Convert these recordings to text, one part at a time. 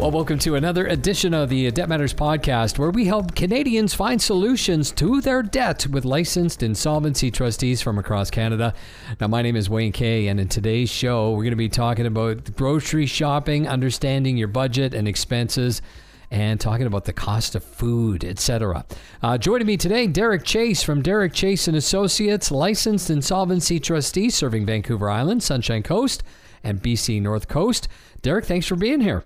Well, welcome to another edition of the Debt Matters podcast, where we help Canadians find solutions to their debt with licensed insolvency trustees from across Canada. Now, my name is Wayne Kay, and in today's show, we're going to be talking about grocery shopping, understanding your budget and expenses and talking about the cost of food, etc. Uh, joining me today, Derek Chase from Derek Chase and Associates, licensed insolvency trustee serving Vancouver Island, Sunshine Coast, and BC North Coast. Derek, thanks for being here.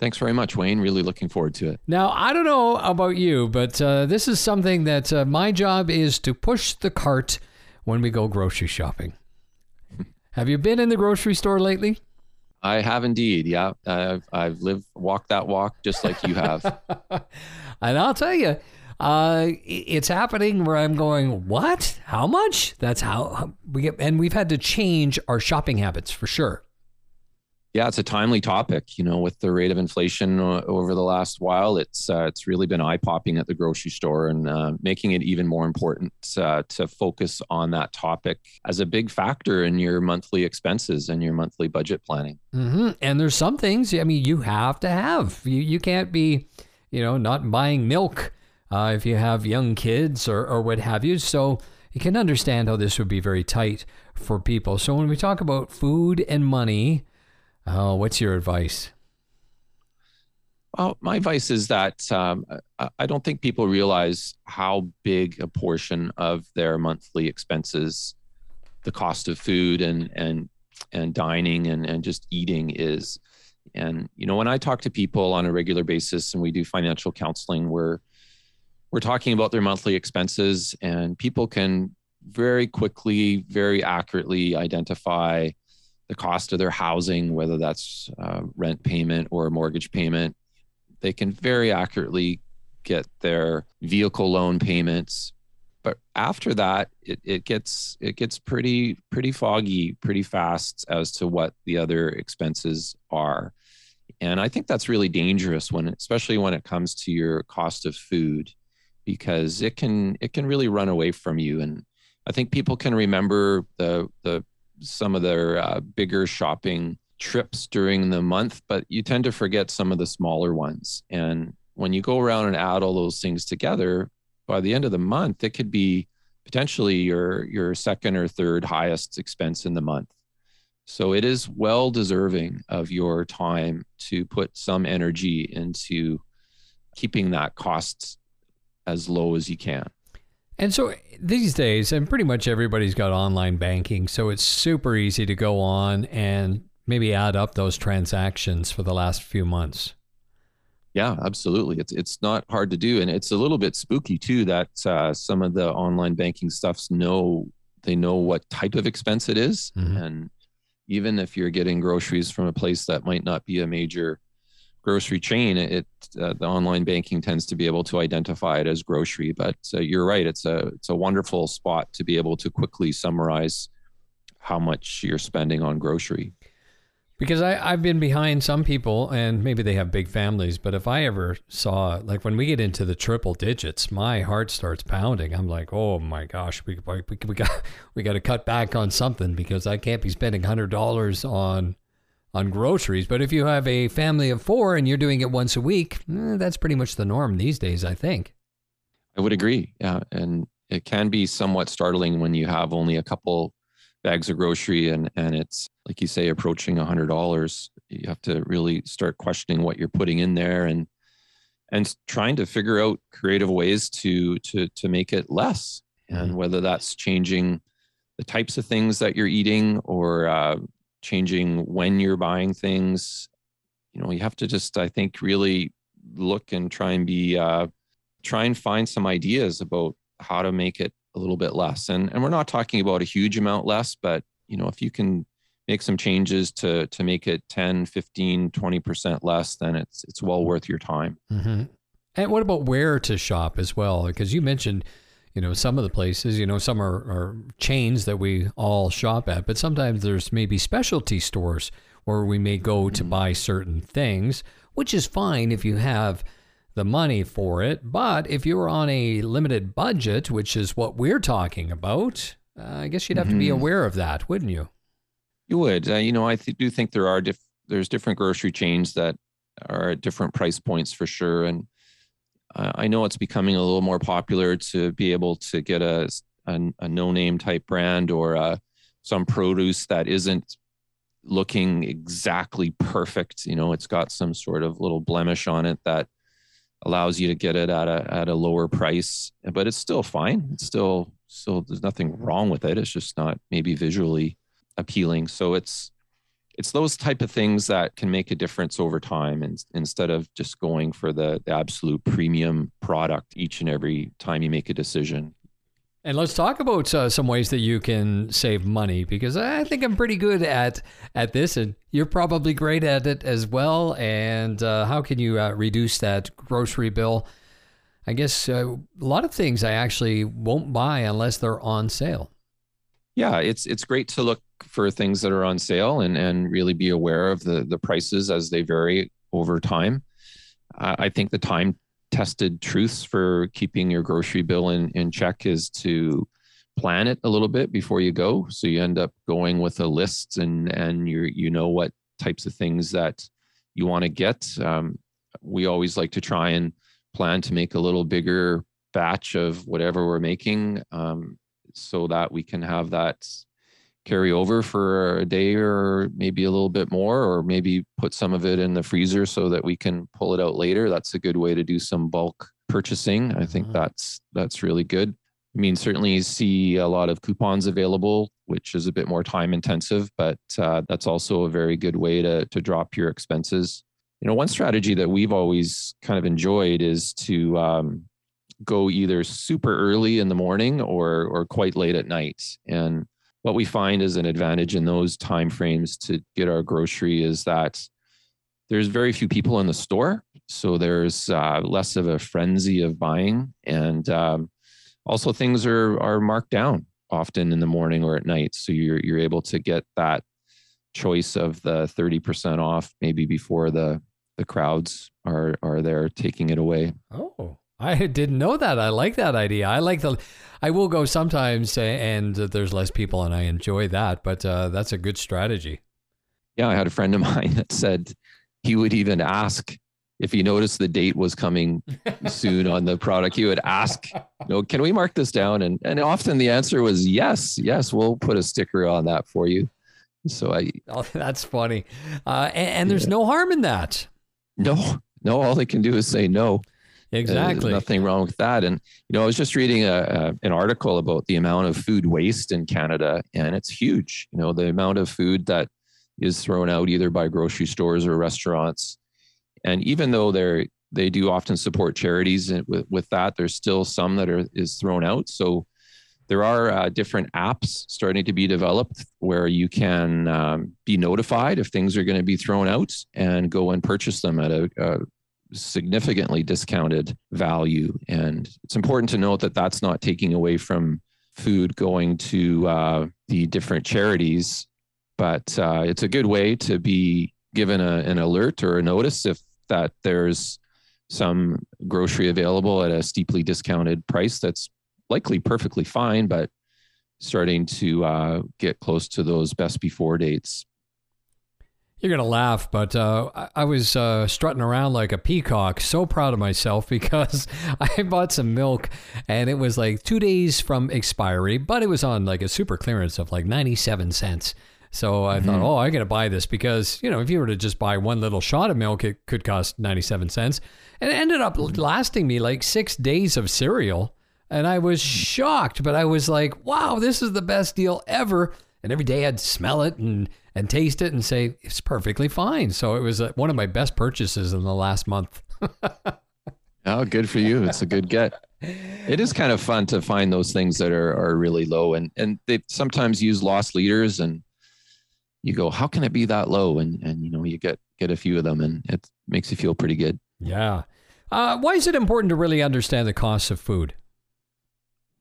Thanks very much, Wayne. Really looking forward to it. Now, I don't know about you, but uh, this is something that uh, my job is to push the cart when we go grocery shopping. have you been in the grocery store lately? I have indeed. Yeah, I've I've lived walked that walk just like you have. and I'll tell you, uh, it's happening where I'm going. What? How much? That's how we get, and we've had to change our shopping habits for sure. Yeah, it's a timely topic. You know, with the rate of inflation uh, over the last while, it's uh, it's really been eye popping at the grocery store and uh, making it even more important uh, to focus on that topic as a big factor in your monthly expenses and your monthly budget planning. Mm-hmm. And there's some things. I mean, you have to have. You you can't be, you know, not buying milk uh, if you have young kids or or what have you. So you can understand how this would be very tight for people. So when we talk about food and money Oh, what's your advice? Well, my advice is that um, I don't think people realize how big a portion of their monthly expenses the cost of food and and and dining and, and just eating is. And you know, when I talk to people on a regular basis and we do financial counseling, we're we're talking about their monthly expenses, and people can very quickly, very accurately identify the cost of their housing, whether that's uh, rent payment or mortgage payment. They can very accurately get their vehicle loan payments. But after that, it, it gets it gets pretty pretty foggy pretty fast as to what the other expenses are. And I think that's really dangerous when especially when it comes to your cost of food because it can it can really run away from you and I think people can remember the the some of their uh, bigger shopping trips during the month, but you tend to forget some of the smaller ones. And when you go around and add all those things together, by the end of the month, it could be potentially your your second or third highest expense in the month. So it is well deserving of your time to put some energy into keeping that cost as low as you can. And so these days, and pretty much everybody's got online banking, so it's super easy to go on and maybe add up those transactions for the last few months. Yeah, absolutely. It's it's not hard to do, and it's a little bit spooky too. That uh, some of the online banking stuffs know they know what type of expense it is. Mm-hmm. and even if you're getting groceries from a place that might not be a major grocery chain, it uh, the online banking tends to be able to identify it as grocery. But uh, you're right; it's a it's a wonderful spot to be able to quickly summarize how much you're spending on grocery. Because I, I've been behind some people, and maybe they have big families, but if I ever saw, like when we get into the triple digits, my heart starts pounding. I'm like, oh my gosh, we, we, we got we got to cut back on something because I can't be spending hundred dollars on on groceries. But if you have a family of four and you're doing it once a week, eh, that's pretty much the norm these days, I think. I would agree. Yeah. And it can be somewhat startling when you have only a couple bags of grocery and, and it's, like you say, approaching a $100. You have to really start questioning what you're putting in there and and trying to figure out creative ways to to to make it less and whether that's changing the types of things that you're eating or uh, changing when you're buying things. You know, you have to just, I think, really look and try and be, uh, try and find some ideas about how to make it a little bit less. And and we're not talking about a huge amount less, but you know, if you can make some changes to to make it 10, 15, 20% less, then it's it's well worth your time. Mm-hmm. And what about where to shop as well? Because you mentioned you know, some of the places, you know, some are, are chains that we all shop at, but sometimes there's maybe specialty stores where we may go to mm-hmm. buy certain things, which is fine if you have the money for it. But if you're on a limited budget, which is what we're talking about, uh, I guess you'd have mm-hmm. to be mm-hmm. aware of that, wouldn't you? You would. Uh, you know, I th- do think there are diff- there's different grocery chains that are at different price points for sure. And I know it's becoming a little more popular to be able to get a, a, a no name type brand or uh, some produce that isn't looking exactly perfect. You know, it's got some sort of little blemish on it that allows you to get it at a at a lower price, but it's still fine. It's still still there's nothing wrong with it. It's just not maybe visually appealing. So it's it's those type of things that can make a difference over time and instead of just going for the, the absolute premium product each and every time you make a decision and let's talk about uh, some ways that you can save money because I think I'm pretty good at at this, and you're probably great at it as well. And uh, how can you uh, reduce that grocery bill? I guess uh, a lot of things I actually won't buy unless they're on sale. Yeah, it's it's great to look for things that are on sale and and really be aware of the the prices as they vary over time. I think the time tested truths for keeping your grocery bill in, in check is to plan it a little bit before you go. So you end up going with a list and and you you know what types of things that you want to get. Um, we always like to try and plan to make a little bigger batch of whatever we're making um, so that we can have that carry over for a day or maybe a little bit more, or maybe put some of it in the freezer so that we can pull it out later. That's a good way to do some bulk purchasing. I think mm-hmm. that's that's really good. I mean, certainly see a lot of coupons available, which is a bit more time intensive, but uh, that's also a very good way to to drop your expenses. You know, one strategy that we've always kind of enjoyed is to um, go either super early in the morning or or quite late at night. And what we find is an advantage in those time frames to get our grocery is that there's very few people in the store so there's uh, less of a frenzy of buying. And um, also things are are marked down often in the morning or at night so you're you're able to get that choice of the 30% off maybe before the the crowds are are there taking it away. Oh I didn't know that. I like that idea. I like the. I will go sometimes, and there's less people, and I enjoy that. But uh, that's a good strategy. Yeah, I had a friend of mine that said he would even ask if he noticed the date was coming soon on the product. He would ask, "You know, can we mark this down?" And and often the answer was yes, yes, we'll put a sticker on that for you. So I. Oh, that's funny, uh, and, and, there's yeah. no harm in that. No, no. All they can do is say no. Exactly. nothing wrong with that. And you know, I was just reading a, a, an article about the amount of food waste in Canada, and it's huge. You know, the amount of food that is thrown out either by grocery stores or restaurants. And even though they're they do often support charities with, with that, there's still some that are is thrown out. So there are uh, different apps starting to be developed where you can um, be notified if things are going to be thrown out and go and purchase them at a, a significantly discounted value. And it's important to note that that's not taking away from food going to uh, the different charities, but uh, it's a good way to be given a, an alert or a notice if that there's some grocery available at a steeply discounted price that's likely perfectly fine, but starting to uh, get close to those best before dates. You're going to laugh, but uh, I, I, was uh, strutting around like a peacock, so proud of myself because I bought some milk and it was like two days from expiry, but it was on like a super clearance of like 97 cents. So I mm-hmm. thought, oh, I gotta buy this because, you know, if you were to just buy one little shot of milk, it could cost 97 cents. And it ended up lasting me like six days of cereal. And I was shocked, but I was like, wow, this is the best deal ever. And every day I'd smell it and and taste it and say it's perfectly fine. So it was one of my best purchases in the last month. oh, good for you. It's a good get. It is kind of fun to find those things that are, are really low and, and they sometimes use loss leaders and you go, how can it be that low? And, and, you know, you get, get a few of them and it makes you feel pretty good. Yeah. Uh, why is it important to really understand the costs of food?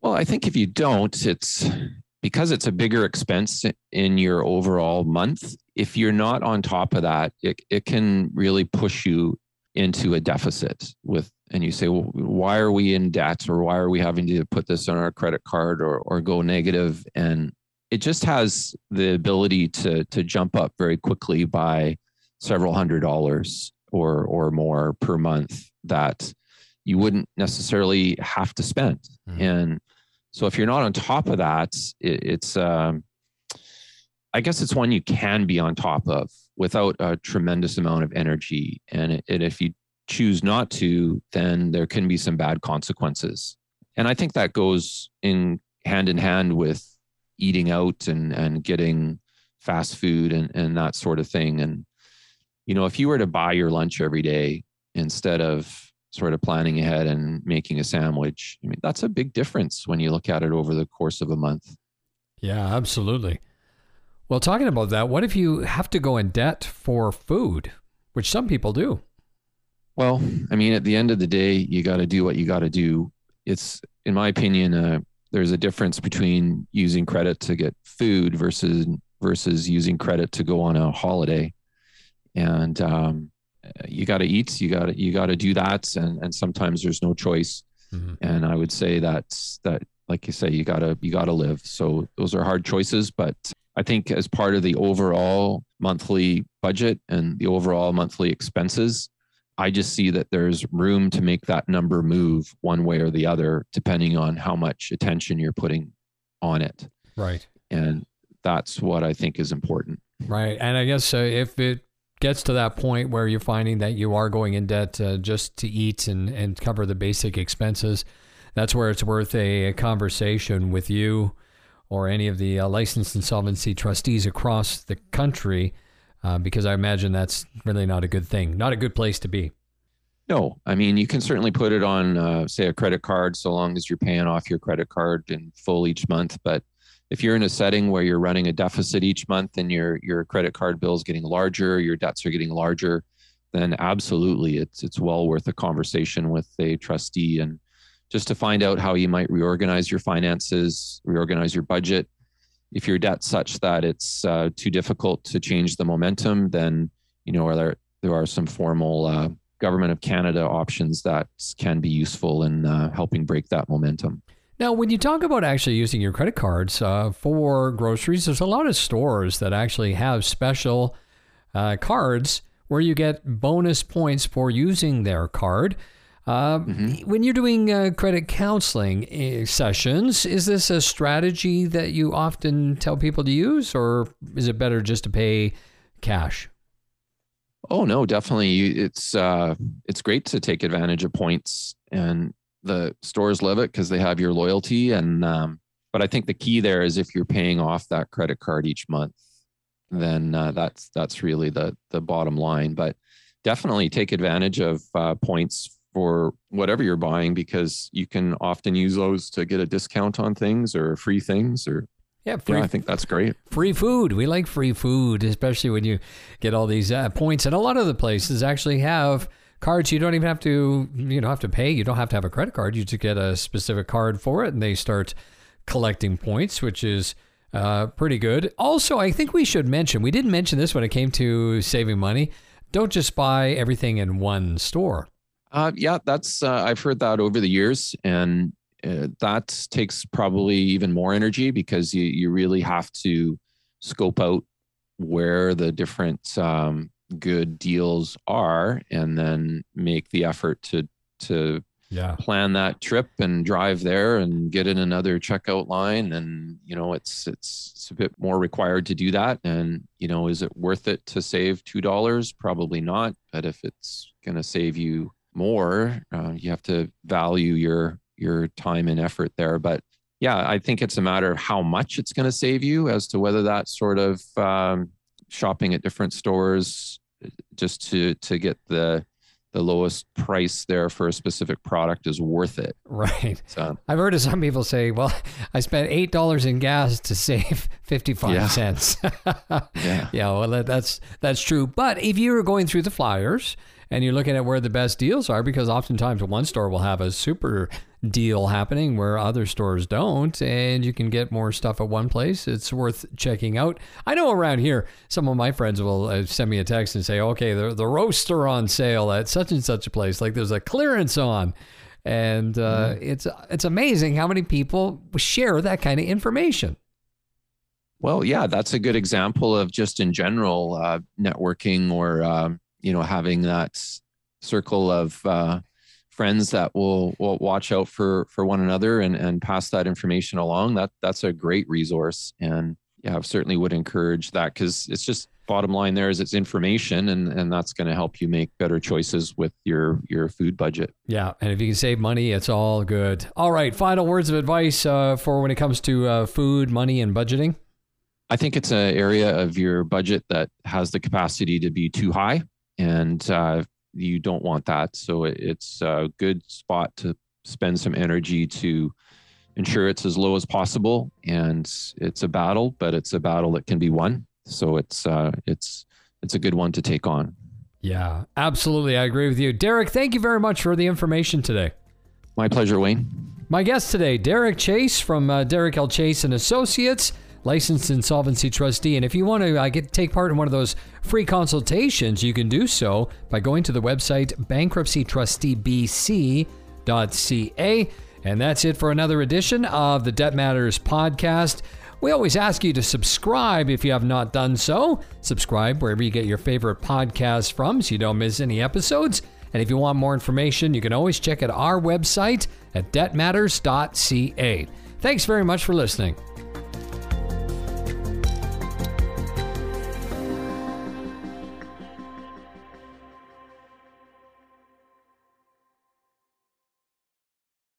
Well, I think if you don't, it's because it's a bigger expense in your overall month, if you're not on top of that, it, it can really push you into a deficit with and you say well, why are we in debt or why are we having to put this on our credit card or or go negative and it just has the ability to to jump up very quickly by several hundred dollars or or more per month that you wouldn't necessarily have to spend. Mm-hmm. And so if you're not on top of that, it, it's um, I guess it's one you can be on top of without a tremendous amount of energy. And, and if you choose not to, then there can be some bad consequences. And I think that goes in hand in hand with eating out and, and getting fast food and, and that sort of thing. And, you know, if you were to buy your lunch every day instead of sort of planning ahead and making a sandwich, I mean, that's a big difference when you look at it over the course of a month. Yeah, absolutely. Well, talking about that, what if you have to go in debt for food, which some people do? Well, I mean, at the end of the day, you got to do what you got to do. It's, in my opinion, uh, there's a difference between using credit to get food versus versus using credit to go on a holiday. And um, you got to eat, you got to you got to do that, and and sometimes there's no choice. Mm-hmm. And I would say that's that, like you say, you gotta you gotta live. So those are hard choices, but I think as part of the overall monthly budget and the overall monthly expenses, I just see that there's room to make that number move one way or the other, depending on how much attention you're putting on it. Right. And that's what I think is important. Right. And I guess uh, if it gets to that point where you're finding that you are going in debt uh, just to eat and, and cover the basic expenses, that's where it's worth a, a conversation with you or any of the uh, licensed insolvency trustees across the country, uh, because I imagine that's really not a good thing, not a good place to be. No, I mean you can certainly put it on, uh, say, a credit card, so long as you're paying off your credit card in full each month. But if you're in a setting where you're running a deficit each month and your your credit card bill is getting larger, your debts are getting larger, then absolutely, it's it's well worth a conversation with a trustee and just to find out how you might reorganize your finances, reorganize your budget. If your debt's such that it's uh, too difficult to change the momentum, then you know there there are some formal uh, government of Canada options that can be useful in uh, helping break that momentum. Now, when you talk about actually using your credit cards uh, for groceries, there's a lot of stores that actually have special uh, cards where you get bonus points for using their card. Uh, mm-hmm. When you're doing uh, credit counseling eh, sessions, is this a strategy that you often tell people to use, or is it better just to pay cash? Oh no, definitely. It's uh, it's great to take advantage of points, and the stores love it because they have your loyalty. And um, but I think the key there is if you're paying off that credit card each month, then uh, that's that's really the the bottom line. But definitely take advantage of uh, points for whatever you're buying because you can often use those to get a discount on things or free things or yeah, free, yeah, I think that's great. Free food. We like free food, especially when you get all these uh, points. And a lot of the places actually have cards you don't even have to you don't have to pay. You don't have to have a credit card. You just get a specific card for it, and they start collecting points, which is uh, pretty good. Also, I think we should mention we didn't mention this when it came to saving money. Don't just buy everything in one store. Uh, yeah, that's uh, I've heard that over the years, and uh, that takes probably even more energy because you you really have to scope out where the different um, good deals are, and then make the effort to to yeah. plan that trip and drive there and get in another checkout line and you know it's it's it's a bit more required to do that and you know is it worth it to save two dollars probably not but if it's going to save you more. Uh, you have to value your your time and effort there. But yeah, I think it's a matter of how much it's going to save you as to whether that sort of um, shopping at different stores just to to get the the lowest price there for a specific product is worth it. Right. So I've heard of some people say, "Well, I spent eight dollars in gas to save fifty-five yeah. cents." yeah. Yeah. Well, that's that's true. But if you were going through the flyers and you're looking at where the best deals are because oftentimes one store will have a super deal happening where other stores don't and you can get more stuff at one place. It's worth checking out. I know around here some of my friends will uh, send me a text and say okay the, the roaster on sale at such and such a place. Like there's a clearance on. And uh, mm-hmm. it's it's amazing how many people share that kind of information. Well yeah that's a good example of just in general uh, networking or um, you know, having that circle of uh, friends that will, will watch out for for one another and and pass that information along. That that's a great resource, and yeah, I certainly would encourage that because it's just bottom line there is it's information and and that's going to help you make better choices with your your food budget. Yeah and if you can save money it's all good. All right final words of advice uh, for when it comes to uh, food money and budgeting? I think it's an area of your budget that has the capacity to be too high and uh, you don't want that so it's a good spot to spend some energy to ensure it's as low as possible and it's a battle but it's a battle that can be won so it's uh, it's it's a good one to take on. Yeah, absolutely. I agree with you. Derek, thank you very much for the information today. My pleasure, Wayne. My guest today, Derek Chase from uh, Derek L. Chase and Associates, licensed insolvency trustee. And if you want to uh, get take part in one of those free consultations, you can do so by going to the website bankruptcytrustebc.ca. And that's it for another edition of the Debt Matters podcast. We always ask you to subscribe if you have not done so. Subscribe wherever you get your favorite podcasts from so you don't miss any episodes. And if you want more information, you can always check out our website at debtmatters.ca. Thanks very much for listening.